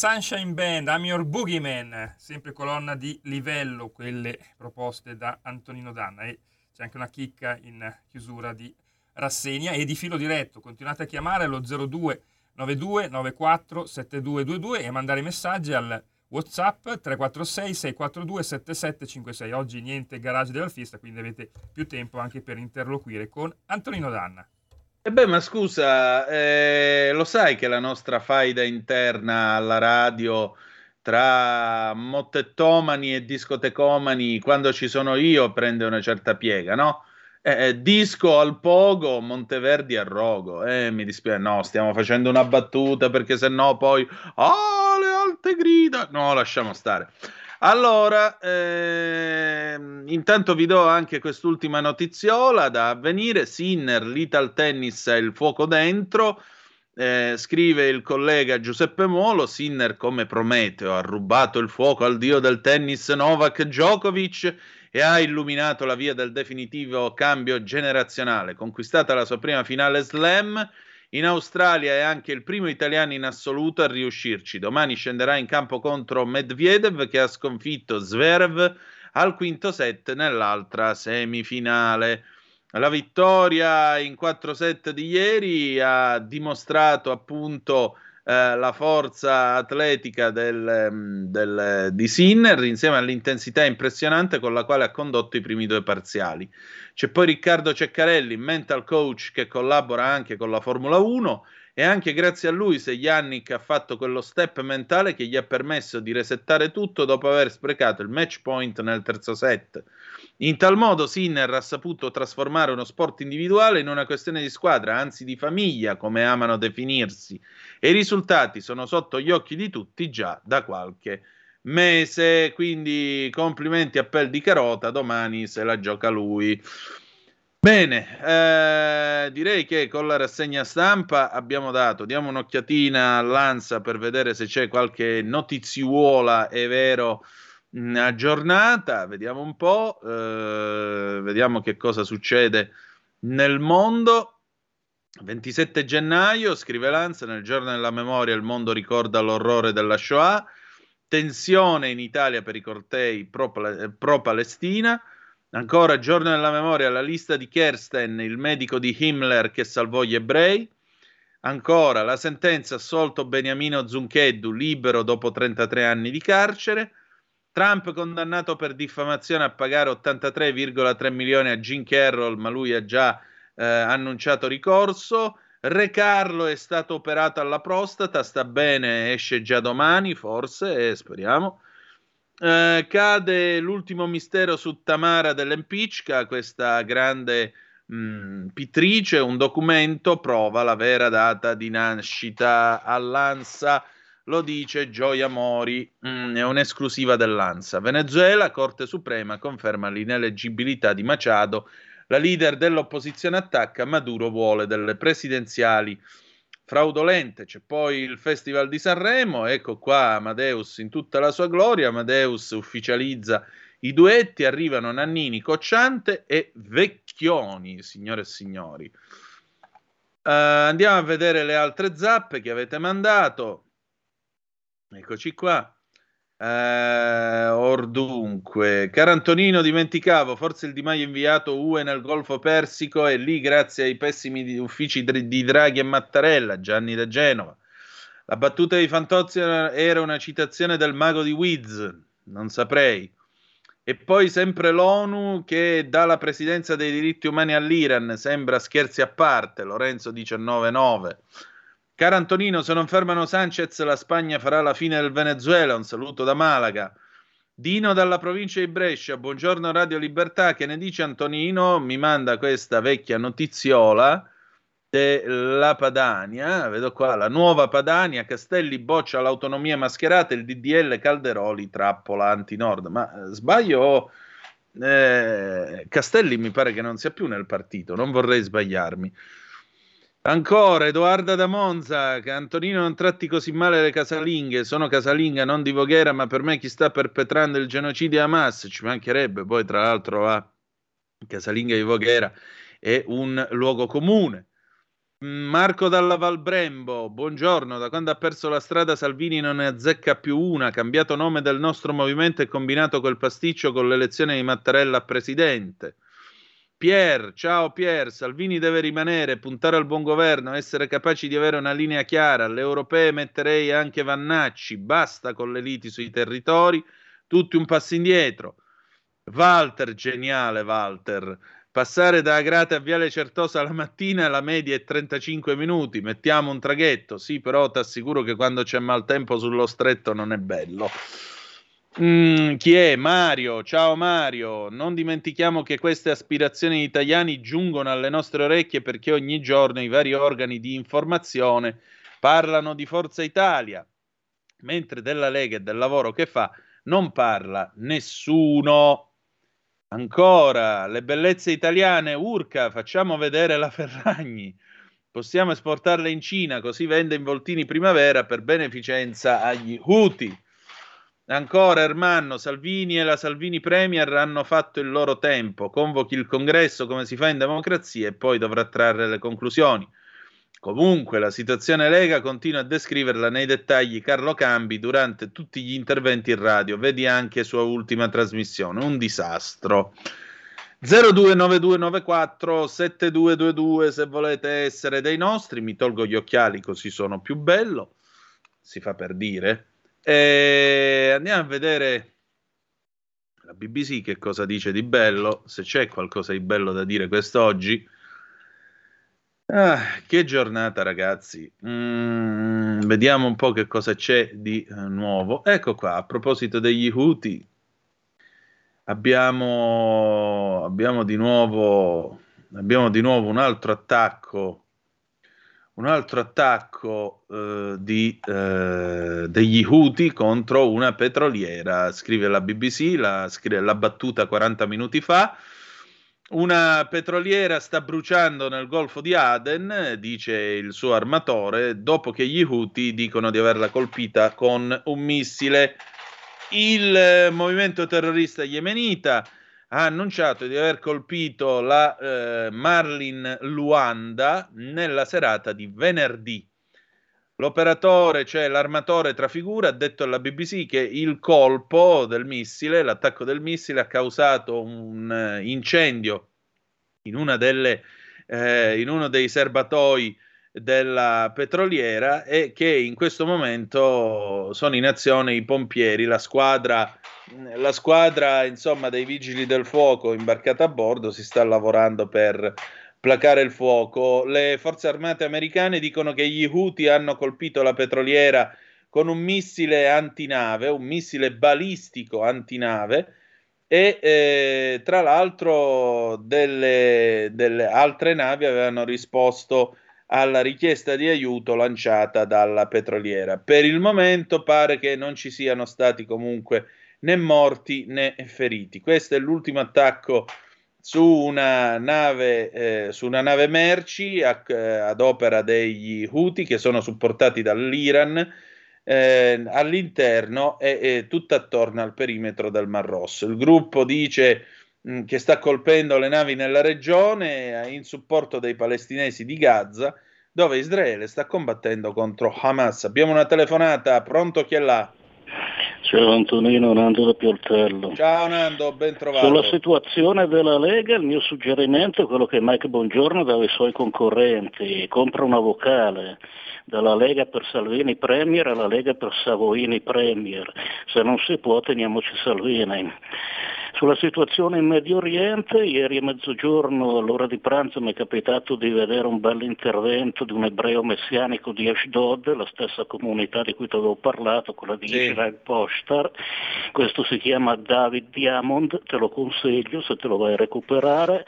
Sunshine Band, I'm Your Boogeyman, sempre colonna di livello, quelle proposte da Antonino Danna. E c'è anche una chicca in chiusura di rassegna e di filo diretto. Continuate a chiamare allo 02 92 94 7222 e mandare messaggi al WhatsApp 346 642 7756. Oggi niente garage dell'alfista, quindi avete più tempo anche per interloquire con Antonino Danna. E eh beh, ma scusa, eh, lo sai che la nostra faida interna alla radio tra mottettomani e discotecomani, quando ci sono io, prende una certa piega, no? Eh, eh disco al pogo, Monteverdi al rogo. Eh, mi dispiace, no, stiamo facendo una battuta perché se no poi... Oh, le alte grida! No, lasciamo stare. Allora, ehm, intanto vi do anche quest'ultima notiziola da avvenire. Sinner, l'Ital Tennis ha il fuoco dentro. Eh, scrive il collega Giuseppe Molo, Sinner come Prometeo ha rubato il fuoco al dio del tennis Novak Djokovic e ha illuminato la via del definitivo cambio generazionale. Conquistata la sua prima finale slam, in Australia è anche il primo italiano in assoluto a riuscirci. Domani scenderà in campo contro Medvedev che ha sconfitto Zverev al quinto set nell'altra semifinale. La vittoria in 4 set di ieri ha dimostrato appunto eh, la forza atletica del, mm, del, di Sinner insieme all'intensità impressionante con la quale ha condotto i primi due parziali. C'è poi Riccardo Ceccarelli, mental coach che collabora anche con la Formula 1 e anche grazie a lui Segliannick ha fatto quello step mentale che gli ha permesso di resettare tutto dopo aver sprecato il match point nel terzo set. In tal modo Sinner ha saputo trasformare uno sport individuale in una questione di squadra, anzi di famiglia, come amano definirsi, e i risultati sono sotto gli occhi di tutti già da qualche mese, quindi complimenti a Pel di Carota, domani se la gioca lui. Bene, eh, direi che con la rassegna stampa abbiamo dato, diamo un'occhiatina all'Ansa per vedere se c'è qualche notiziuola, è vero, aggiornata, vediamo un po', eh, vediamo che cosa succede nel mondo. 27 gennaio, scrive Lanza, nel giorno della memoria il mondo ricorda l'orrore della Shoah, tensione in Italia per i cortei pro-Palestina, ancora giorno della memoria la lista di Kersten, il medico di Himmler che salvò gli ebrei, ancora la sentenza assolto Beniamino Zuncheddu libero dopo 33 anni di carcere, Trump condannato per diffamazione a pagare 83,3 milioni a Jim Carroll, ma lui ha già eh, annunciato ricorso. Re Carlo è stato operato alla prostata, sta bene, esce già domani, forse, eh, speriamo. Eh, cade l'ultimo mistero su Tamara dell'Empicca, questa grande mh, mm, pittrice, un documento prova la vera data di nascita all'ANSA lo dice Gioia Mori, mm, è un'esclusiva dell'ANSA. Venezuela, Corte Suprema conferma l'ineleggibilità di Machado, la leader dell'opposizione attacca, Maduro vuole delle presidenziali fraudolente. C'è poi il Festival di Sanremo, ecco qua Amadeus in tutta la sua gloria, Amadeus ufficializza i duetti, arrivano Nannini, Cocciante e Vecchioni, signore e signori. Uh, andiamo a vedere le altre zappe che avete mandato. Eccoci qua. Eh, or dunque, caro Antonino, dimenticavo, forse il Di Maio inviato UE nel Golfo Persico e lì grazie ai pessimi uffici di Draghi e Mattarella, Gianni da Genova. La battuta di Fantozzi era una citazione del mago di Wiz, non saprei. E poi sempre l'ONU che dà la presidenza dei diritti umani all'Iran, sembra scherzi a parte, Lorenzo 19.9. Caro Antonino, se non fermano Sanchez, la Spagna farà la fine del Venezuela. Un saluto da Malaga. Dino dalla provincia di Brescia, buongiorno Radio Libertà. Che ne dice Antonino? Mi manda questa vecchia notiziola della Padania. Vedo qua la nuova Padania. Castelli boccia l'autonomia mascherata. Il DDL Calderoli trappola anti-nord. Ma eh, sbaglio? Eh, Castelli mi pare che non sia più nel partito. Non vorrei sbagliarmi. Ancora Edoarda da Monza, che Antonino non tratti così male le casalinghe, sono casalinga non di Voghera, ma per me chi sta perpetrando il genocidio Hamas, ci mancherebbe, poi tra l'altro a casalinga di Voghera è un luogo comune. Marco dalla Valbrembo, buongiorno, da quando ha perso la strada Salvini non ne azzecca più una, cambiato nome del nostro movimento e combinato quel pasticcio con l'elezione di Mattarella a presidente. Pier, ciao Pier, Salvini deve rimanere, puntare al buon governo, essere capaci di avere una linea chiara. Alle europee metterei anche Vannacci, basta con le liti sui territori, tutti un passo indietro. Walter, geniale Walter. Passare da Agrate a Viale Certosa la mattina la media è 35 minuti, mettiamo un traghetto, sì, però ti assicuro che quando c'è maltempo sullo stretto non è bello. Mm, chi è? Mario. Ciao Mario. Non dimentichiamo che queste aspirazioni di italiani giungono alle nostre orecchie perché ogni giorno i vari organi di informazione parlano di Forza Italia, mentre della Lega e del lavoro che fa non parla nessuno. Ancora, le bellezze italiane, Urca, facciamo vedere la Ferragni. Possiamo esportarle in Cina, così vende involtini primavera per beneficenza agli Houthi. Ancora Ermanno, Salvini e la Salvini Premier hanno fatto il loro tempo. Convochi il congresso come si fa in democrazia e poi dovrà trarre le conclusioni. Comunque la situazione Lega continua a descriverla nei dettagli Carlo Cambi durante tutti gli interventi in radio, vedi anche sua ultima trasmissione, un disastro. 029294 7222 se volete essere dei nostri, mi tolgo gli occhiali così sono più bello, si fa per dire. E andiamo a vedere la BBC che cosa dice di bello, se c'è qualcosa di bello da dire quest'oggi. Ah, che giornata, ragazzi. Mm, vediamo un po' che cosa c'è di uh, nuovo. Ecco qua, a proposito degli Houthi, abbiamo, abbiamo, di nuovo, abbiamo di nuovo un altro attacco, un altro attacco uh, di, uh, degli Houthi contro una petroliera. Scrive la BBC, la, scrive, l'ha battuta 40 minuti fa. Una petroliera sta bruciando nel Golfo di Aden, dice il suo armatore, dopo che gli Houthi dicono di averla colpita con un missile. Il movimento terrorista yemenita ha annunciato di aver colpito la eh, Marlin Luanda nella serata di venerdì. L'operatore, cioè l'armatore Trafigura, ha detto alla BBC che il colpo del missile, l'attacco del missile, ha causato un uh, incendio in, delle, eh, in uno dei serbatoi della petroliera e che in questo momento sono in azione i pompieri, la squadra, la squadra insomma, dei vigili del fuoco imbarcata a bordo si sta lavorando per placare il fuoco. Le forze armate americane dicono che gli Houthi hanno colpito la petroliera con un missile antinave, un missile balistico antinave e eh, tra l'altro delle, delle, altre navi avevano risposto alla richiesta di aiuto lanciata dalla petroliera. Per il momento pare che non ci siano stati comunque né morti né feriti. Questo è l'ultimo attacco su una nave, eh, su una nave merci a, eh, ad opera degli Houthi che sono supportati dall'Iran eh, all'interno e, e tutto attorno al perimetro del Mar Rosso. Il gruppo dice mh, mm, che sta colpendo le navi nella regione in supporto dei palestinesi di Gaza dove Israele sta combattendo contro Hamas. Abbiamo una telefonata, pronto chi è là? Ciao Antonino, Nando da Pioltello. Ciao Nando, ben trovato. Sulla situazione della Lega il mio suggerimento è quello che Mike Bongiorno dava ai suoi concorrenti, compra una vocale dalla Lega per Salvini Premier alla Lega per Savoini Premier. Se non si può teniamoci Salvini. Sulla situazione in Medio Oriente, ieri a mezzogiorno all'ora di pranzo mi è capitato di vedere un bel intervento di un ebreo messianico di Ashdod, la stessa comunità di cui ti avevo parlato, quella di sì. Israel Poshtar. Questo si chiama David Diamond, te lo consiglio se te lo vai a recuperare.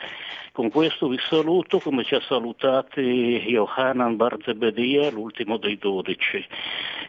Con questo vi saluto come ci ha salutati Yohanan Barzebedia, l'ultimo dei dodici.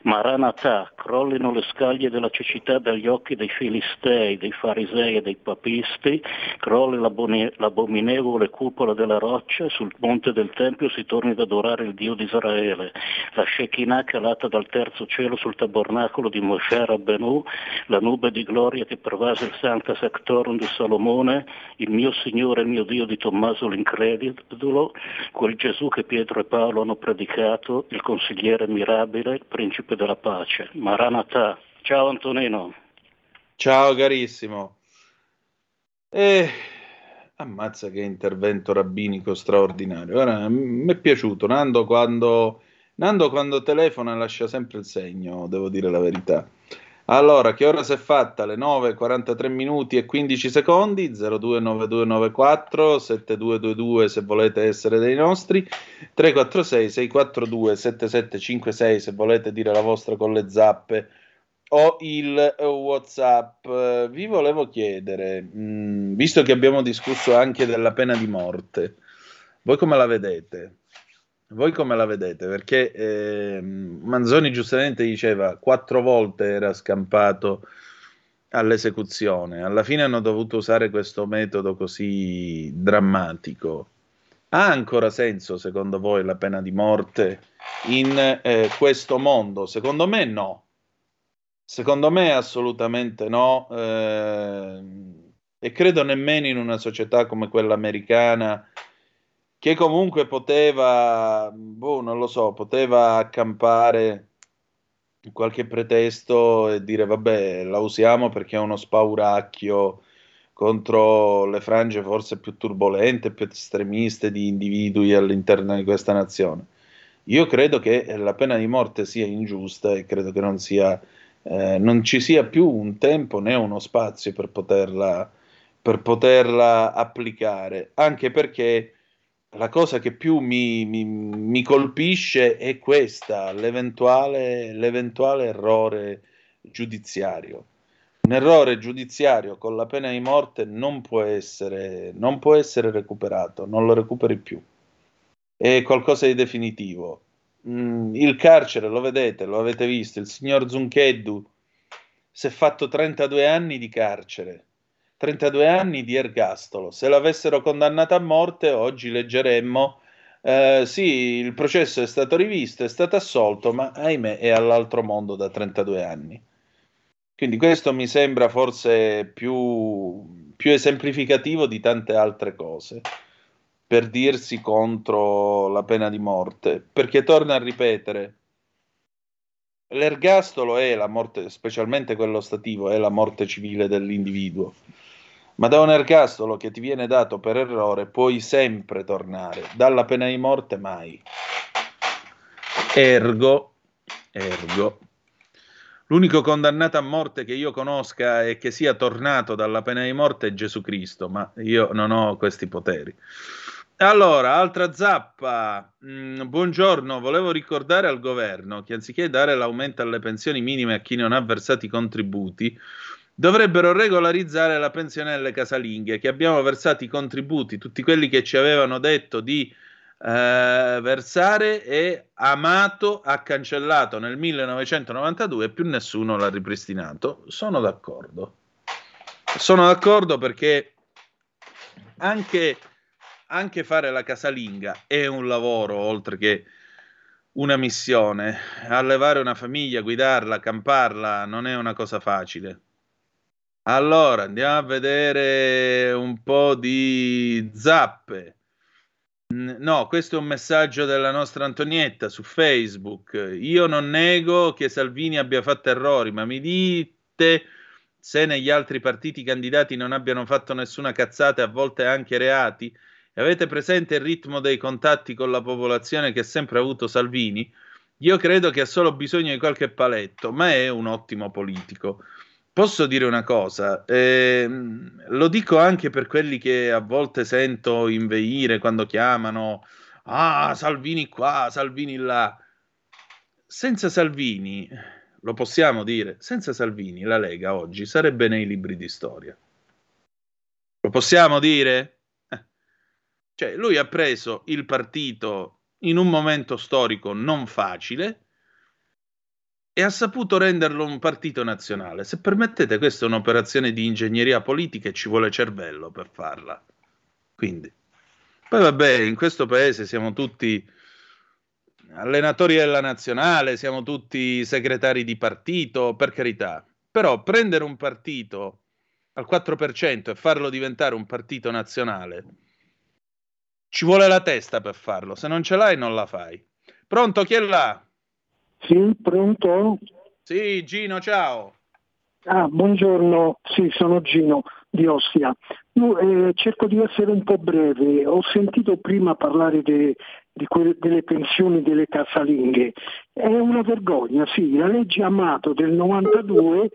Maranatha, crollino le scaglie della cecità dagli occhi dei filistei, dei farisei e dei papisti, crolli l'abominevole cupola della roccia e sul monte del Tempio si torni ad adorare il Dio di Israele. La Shekinah calata dal terzo cielo sul tabernacolo di Moshe Rabbenu, la nube di gloria che pervase il Sancta Sectorum di Salomone, il mio Signore e il mio Dio di Tommaso l'incredulo, quel Gesù che Pietro e Paolo hanno predicato, il consigliere mirabile, il principe della pace. Maranatha. Ciao Antonino. Ciao carissimo. Eh, ammazza che intervento rabbinico straordinario. Ora, mi è piaciuto. Nando quando, Nando quando telefona lascia sempre il segno, devo dire la verità. Allora, che ora si è fatta? Le 9, 43 minuti e 15 secondi, 029294 7222 se volete essere dei nostri, 346 642 7756 se volete dire la vostra con le zappe o il Whatsapp. Vi volevo chiedere, mh, mm, visto che abbiamo discusso anche della pena di morte, voi come la vedete? Voi come la vedete? Perché eh, Manzoni giustamente diceva quattro volte era scampato all'esecuzione. Alla fine hanno dovuto usare questo metodo così drammatico. Ha ancora senso, secondo voi, la pena di morte in eh, questo mondo? Secondo me no. Secondo me assolutamente no. Eh, e credo nemmeno in una società come quella americana che comunque poteva, boh, non lo so, poteva accampare qualche pretesto e dire vabbè la usiamo perché è uno spauracchio contro le frange forse più turbolente, più estremiste di individui all'interno di questa nazione. Io credo che la pena di morte sia ingiusta e credo che non, sia, eh, non ci sia più un tempo né uno spazio per poterla, per poterla applicare, anche perché la cosa che più mi, mi, mi colpisce è questa, l'eventuale, l'eventuale errore giudiziario. Un errore giudiziario con la pena di morte non può essere, non può essere recuperato, non lo recuperi più. È qualcosa di definitivo. Mm, il carcere, lo vedete, lo avete visto, il signor Zuncheddu si è fatto 32 anni di carcere 32 anni di ergastolo. Se l'avessero condannato a morte, oggi leggeremmo eh, sì, il processo è stato rivisto, è stato assolto, ma ahimè è all'altro mondo da 32 anni. Quindi questo mi sembra forse più, più esemplificativo di tante altre cose per dirsi contro la pena di morte, perché torna a ripetere, l'ergastolo è la morte, specialmente quello stativo, è la morte civile dell'individuo ma da un ergastolo che ti viene dato per errore puoi sempre tornare, dalla pena di morte mai. Ergo, ergo, l'unico condannato a morte che io conosca e che sia tornato dalla pena di morte è Gesù Cristo, ma io non ho questi poteri. Allora, altra zappa. Mm, buongiorno, volevo ricordare al governo che anziché dare l'aumento alle pensioni minime a chi non ha versato i contributi, dovrebbero regolarizzare la pensione delle casalinghe, che abbiamo versato i contributi, tutti quelli che ci avevano detto di eh, versare e Amato ha cancellato nel 1992 e più nessuno l'ha ripristinato. Sono d'accordo. Sono d'accordo perché anche, anche fare la casalinga è un lavoro oltre che una missione. Allevare una famiglia, guidarla, camparla non è una cosa facile. Allora, andiamo a vedere un po' di zappe. No, questo è un messaggio della nostra Antonietta su Facebook. Io non nego che Salvini abbia fatto errori, ma mi dite se negli altri partiti candidati non abbiano fatto nessuna cazzata e a volte anche reati? E avete presente il ritmo dei contatti con la popolazione che ha sempre avuto Salvini? Io credo che ha solo bisogno di qualche paletto, ma è un ottimo politico. Posso dire una cosa, eh, lo dico anche per quelli che a volte sento inveire quando chiamano, ah, Salvini qua, Salvini là. Senza Salvini, lo possiamo dire, senza Salvini la Lega oggi sarebbe nei libri di storia. Lo possiamo dire? Cioè, lui ha preso il partito in un momento storico non facile, e ha saputo renderlo un partito nazionale. Se permettete, questa è un'operazione di ingegneria politica e ci vuole cervello per farla. Quindi, poi vabbè, in questo paese siamo tutti allenatori della nazionale, siamo tutti segretari di partito, per carità. Però prendere un partito al 4% e farlo diventare un partito nazionale, ci vuole la testa per farlo. Se non ce l'hai, non la fai. Pronto, chi è là? Sì, pronto? Sì, Gino, ciao. Ah, buongiorno, sì, sono Gino di Ostia. Io eh, cerco di essere un po' breve. Ho sentito prima parlare de, di que- delle pensioni delle casalinghe. È una vergogna, sì. La legge Amato del 92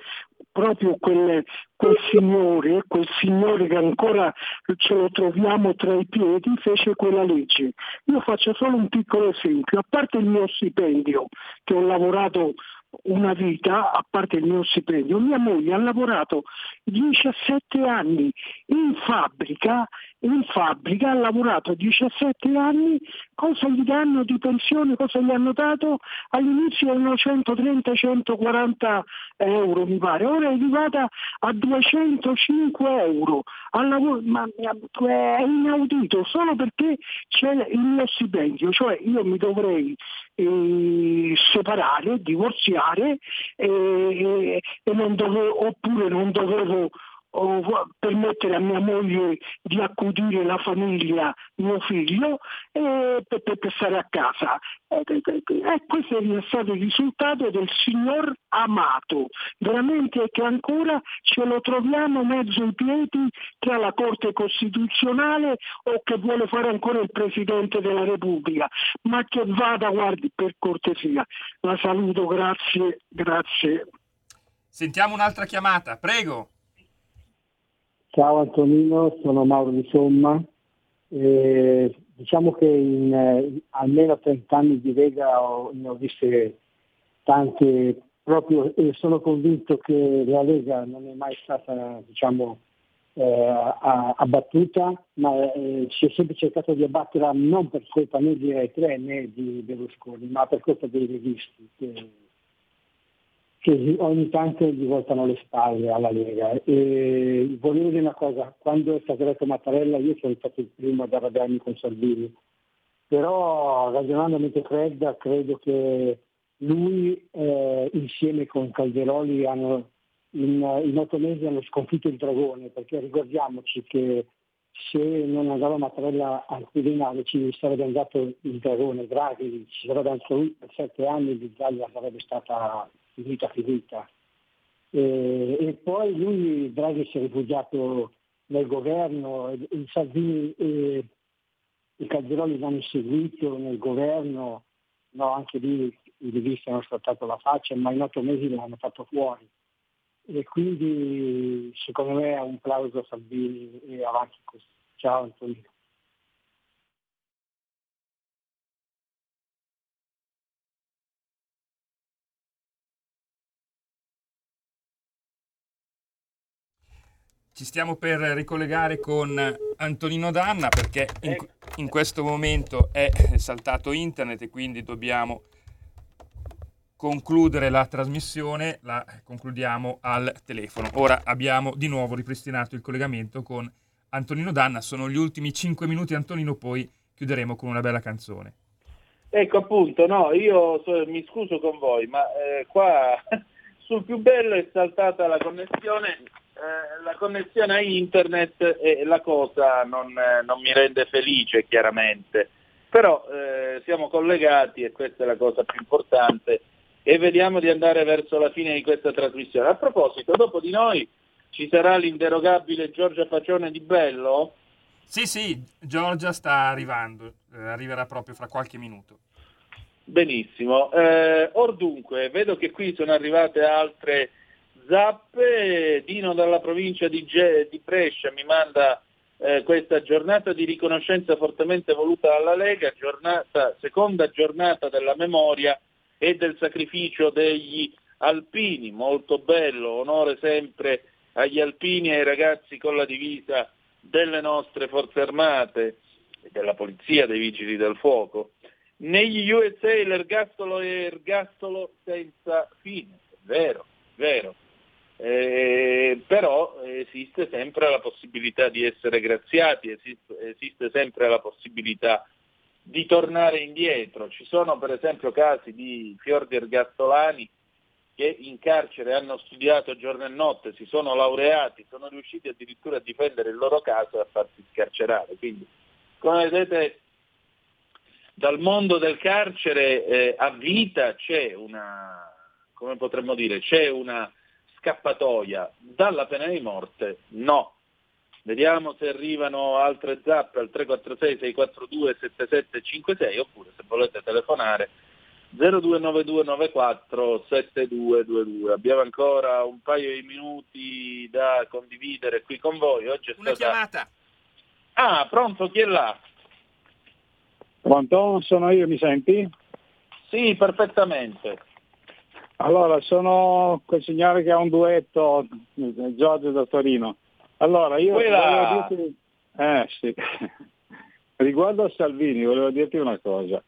proprio quel, quel, signore, quel signore che ancora ce lo troviamo tra i piedi, fece quella legge. Io faccio solo un piccolo esempio, a parte il mio stipendio, che ho lavorato una vita, a parte il mio stipendio, mia moglie ha lavorato 17 anni in fabbrica, in fabbrica ha lavorato 17 anni, cosa gli danno di pensione, cosa gli hanno dato? All'inizio erano 130-140 euro mi pare, ora è arrivata a 205 euro, lavoro, ma è inaudito solo perché c'è il mio stipendio, cioè io mi dovrei eh, separare, divorziare eh, e non dovevo, oppure non dovevo o permettere a mia moglie di accudire la famiglia, mio figlio, eh, per, per, stare a casa. E, e, e questo è stato il risultato del signor amato, veramente che ancora ce lo troviamo mezzo in piedi tra la Corte Costituzionale o che vuole fare ancora il Presidente della Repubblica, ma che vada, guardi, per cortesia. La saluto, grazie, grazie. Sentiamo un'altra chiamata, prego. Ciao Antonino, sono Mauro di Somma. Eh, diciamo che in eh, almeno 30 anni di Lega ho, ne ho viste tante proprio e sono convinto che la Lega non è mai stata diciamo, eh, abbattuta, ma eh, si è sempre cercato di abbatterla non per colpa né di Rai 3 né di Berlusconi, ma per colpa dei leghisti. Che, che ogni tanto gli voltano le spalle alla Lega. E volevo dire una cosa, quando è stato eletto Mattarella io sono stato il primo ad arrabbiarmi con Salvini, però ragionando a mente fredda credo che lui eh, insieme con Calderoli hanno, in, in, otto mesi hanno sconfitto il dragone, perché ricordiamoci che se non andava Mattarella al Quirinale ci sarebbe andato il dragone Draghi, ci sarebbe andato lui per sette anni l'Italia sarebbe stata finita finita. E, e poi lui, Draghi, si è rifugiato nel governo, i Salvini e i Calderoli l'hanno seguito nel governo, no, anche lì i legisti hanno scattato la faccia, ma in otto mesi l'hanno fatto fuori. E quindi secondo me è un plauso a Salvini e avanti così. Ciao Antonio. Ci stiamo per ricollegare con Antonino Danna perché in, in, questo momento è saltato internet e quindi dobbiamo concludere la trasmissione, la concludiamo al telefono. Ora abbiamo di nuovo ripristinato il collegamento con Antonino Danna, sono gli ultimi 5 minuti Antonino, poi chiuderemo con una bella canzone. Ecco appunto, no, io so, mi scuso con voi, ma eh, qua sul più bello è saltata la connessione eh, la connessione a internet e la cosa non, eh, non mi rende felice chiaramente, però eh, siamo collegati e questa è la cosa più importante e vediamo di andare verso la fine di questa trasmissione. A proposito, dopo di noi ci sarà l'inderogabile Giorgia Pacione di Bello? Sì, sì, Giorgia sta arrivando, eh, arriverà proprio fra qualche minuto. Benissimo. Eh, or dunque, vedo che qui sono arrivate altre zappe, Dino dalla provincia di, Ge- di Brescia mi manda eh, questa giornata di riconoscenza fortemente voluta dalla Lega, giornata, seconda giornata della memoria e del sacrificio degli alpini, molto bello, onore sempre agli alpini e ai ragazzi con la divisa delle nostre forze armate e della polizia, dei vigili del fuoco. Negli USA l'ergastolo è ergastolo senza fine, è vero, è vero eh, però esiste sempre la possibilità di essere graziati, esiste, esiste sempre la possibilità di tornare indietro. Ci sono per esempio casi di fiordi ergastolani che in carcere hanno studiato giorno e notte, si sono laureati, sono riusciti addirittura a difendere il loro caso e a farsi scarcerare. Quindi, come vedete, dal mondo del carcere eh, a vita c'è una, come potremmo dire, c'è una scappatoia dalla pena di morte no. Vediamo se arrivano altre zappe al 346 642 7756 oppure se volete telefonare 029294 7222. Abbiamo ancora un paio di minuti da condividere qui con voi. Oggi è Una stata... chiamata. Ah, pronto, chi è là? Pronto, sono io, mi senti? Sì, perfettamente. Allora, sono quel signore che ha un duetto, Giorgio da Torino. Allora, io volevo dirti... Eh, sì. Riguardo a Salvini, volevo dirti una cosa.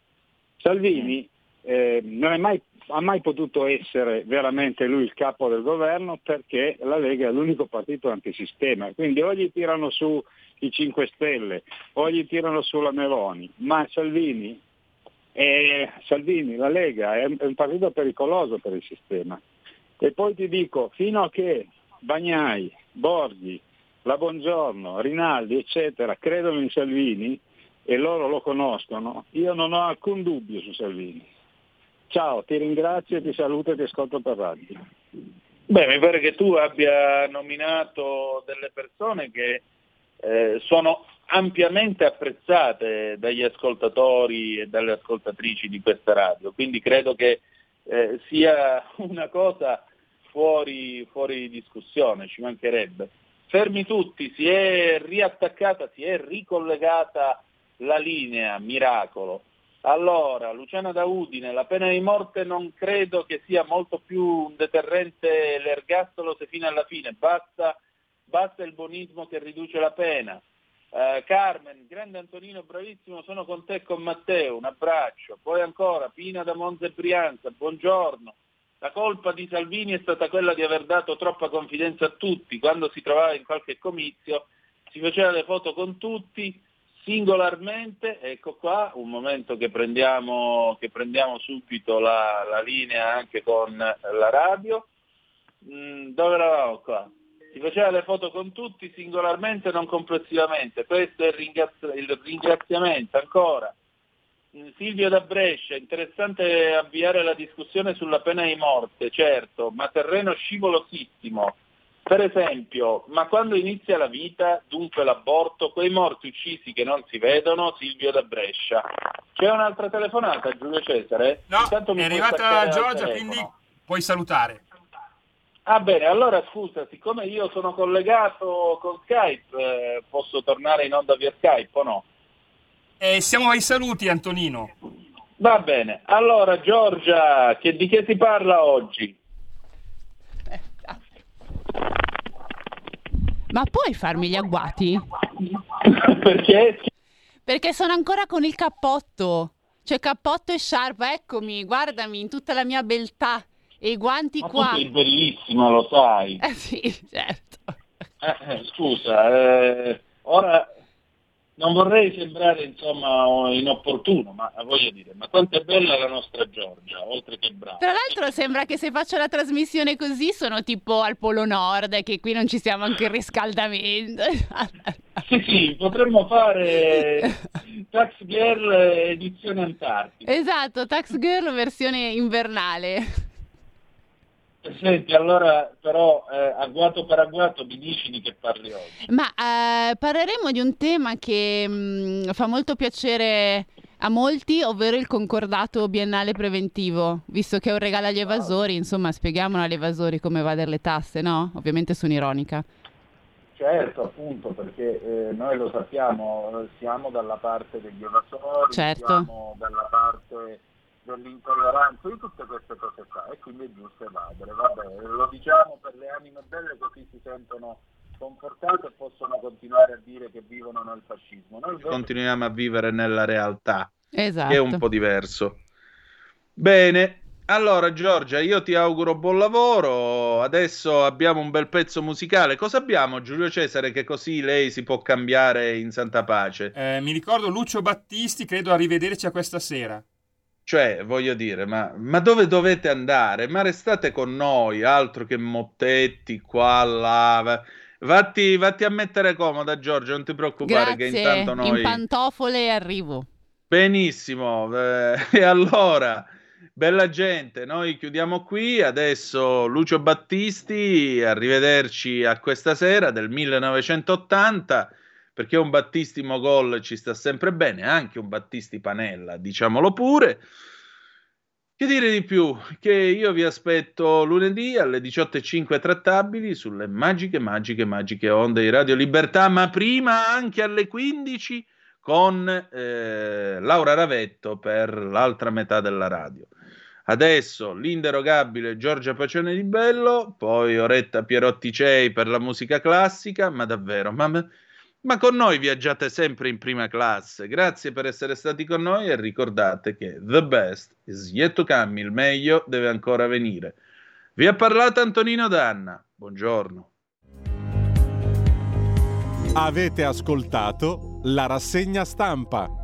Salvini eh, non mai, ha mai potuto essere veramente lui il capo del governo perché la Lega è l'unico partito antisistema, quindi o gli tirano su i 5 Stelle o gli tirano su la Meloni, ma Salvini, è, Salvini la Lega è un partito pericoloso per il sistema. E poi ti dico, fino a che Bagnai, Borghi, la Buongiorno, Rinaldi, eccetera, credono in Salvini e loro lo conoscono, io non ho alcun dubbio su Salvini. Ciao, ti ringrazio, ti saluto e ti ascolto per radio. Beh, mi pare che tu abbia nominato delle persone che eh, sono ampiamente apprezzate dagli ascoltatori e dalle ascoltatrici di questa radio, quindi credo che eh, sia una cosa fuori, fuori discussione, ci mancherebbe. Fermi tutti, si è riattaccata, si è ricollegata la linea, miracolo. Allora, Luciana da Udine, la pena di morte non credo che sia molto più un deterrente l'ergastolo se fino alla fine, basta, basta il buonismo che riduce la pena. Uh, Carmen, grande Antonino, bravissimo, sono con te e con Matteo, un abbraccio. Poi ancora, Pina da Monza e Brianza, buongiorno. La colpa di Salvini è stata quella di aver dato troppa confidenza a tutti, quando si trovava in qualche comizio si faceva le foto con tutti, singolarmente, ecco qua, un momento che prendiamo, che prendiamo subito la, la, linea anche con la radio. Mm, dove eravamo qua? Si faceva le foto con tutti singolarmente, non complessivamente. Questo è il, ringrazi- il ringraziamento ancora. Mm, Silvio da Brescia, interessante avviare la discussione sulla pena di morte, certo, ma terreno scivolosissimo per esempio, ma quando inizia la vita, dunque l'aborto, quei morti uccisi che non si vedono, Silvio da Brescia. C'è un'altra telefonata, Giulio Cesare? No, è arrivata Giorgia, quindi puoi salutare. Ah bene, allora scusa, siccome io sono collegato con Skype, eh, posso tornare in onda via Skype o no? Eh, siamo ai saluti Antonino. Va bene, allora Giorgia, che, di che si parla oggi? Ma puoi farmi gli agguati? Perché? Perché sono ancora con il cappotto. Cioè cappotto e sciarpa, eccomi, guardami in tutta la mia beltà. E i guanti Ma qua. Tu sei bellissima, lo sai. Eh sì, certo. Eh, eh, scusa, eh, ora non vorrei sembrare insomma inopportuno, ma voglio dire, ma quanto è bella la nostra Giorgia, oltre che brava. Tra l'altro sembra che se faccio la trasmissione così sono tipo al Polo Nord, che qui non ci siamo anche il riscaldamento. sì, sì, potremmo fare Tax Girl edizione Antartica. Esatto, Tax Girl versione invernale. Senti, allora però eh, agguato per agguato mi dici di che parli oggi? Ma eh, parleremo di un tema che mh, mm, fa molto piacere a molti, ovvero il concordato biennale preventivo, visto che è un regalo agli evasori, insomma spieghiamolo agli evasori come va delle tasse, no? Ovviamente sono ironica. Certo, appunto, perché eh, noi lo sappiamo, siamo dalla parte degli evasori, certo. siamo dalla parte dell'intolleranza, di tutte queste cose qua e quindi è giusto evadere. Vabbè, lo diciamo per le anime belle così si sentono confortate e possono continuare a dire che vivono nel fascismo. Noi continuiamo a vivere nella realtà, esatto. che è un po' diverso. Bene, allora Giorgia, io ti auguro buon lavoro. Adesso abbiamo un bel pezzo musicale. Cosa abbiamo, Giulio Cesare, che così lei si può cambiare in santa pace? Eh, mi ricordo Lucio Battisti, credo a rivederci a questa sera. Cioè, voglio dire, ma, ma, dove dovete andare? Ma restate con noi, altro che mottetti qua, là. Vatti, vatti a mettere comoda, Giorgio, non ti preoccupare Grazie. che intanto noi... in pantofole arrivo. Benissimo, eh, e allora, bella gente, noi chiudiamo qui, adesso Lucio Battisti, arrivederci a questa sera del 1980 perché un Battisti Mogol ci sta sempre bene, anche un Battisti Panella, diciamolo pure. Che dire di più? Che io vi aspetto lunedì alle 18.05 trattabili sulle magiche, magiche, magiche onde di Radio Libertà, ma prima anche alle 15 con eh, Laura Ravetto per l'altra metà della radio. Adesso l'inderogabile Giorgia Pacione di Bello, poi Oretta Pierotti Cei per la musica classica, ma davvero, ma, ma con noi viaggiate sempre in prima classe. Grazie per essere stati con noi e ricordate che the best is yet to come, il meglio deve ancora venire. Vi ha parlato Antonino Danna. Buongiorno. Avete ascoltato la rassegna stampa.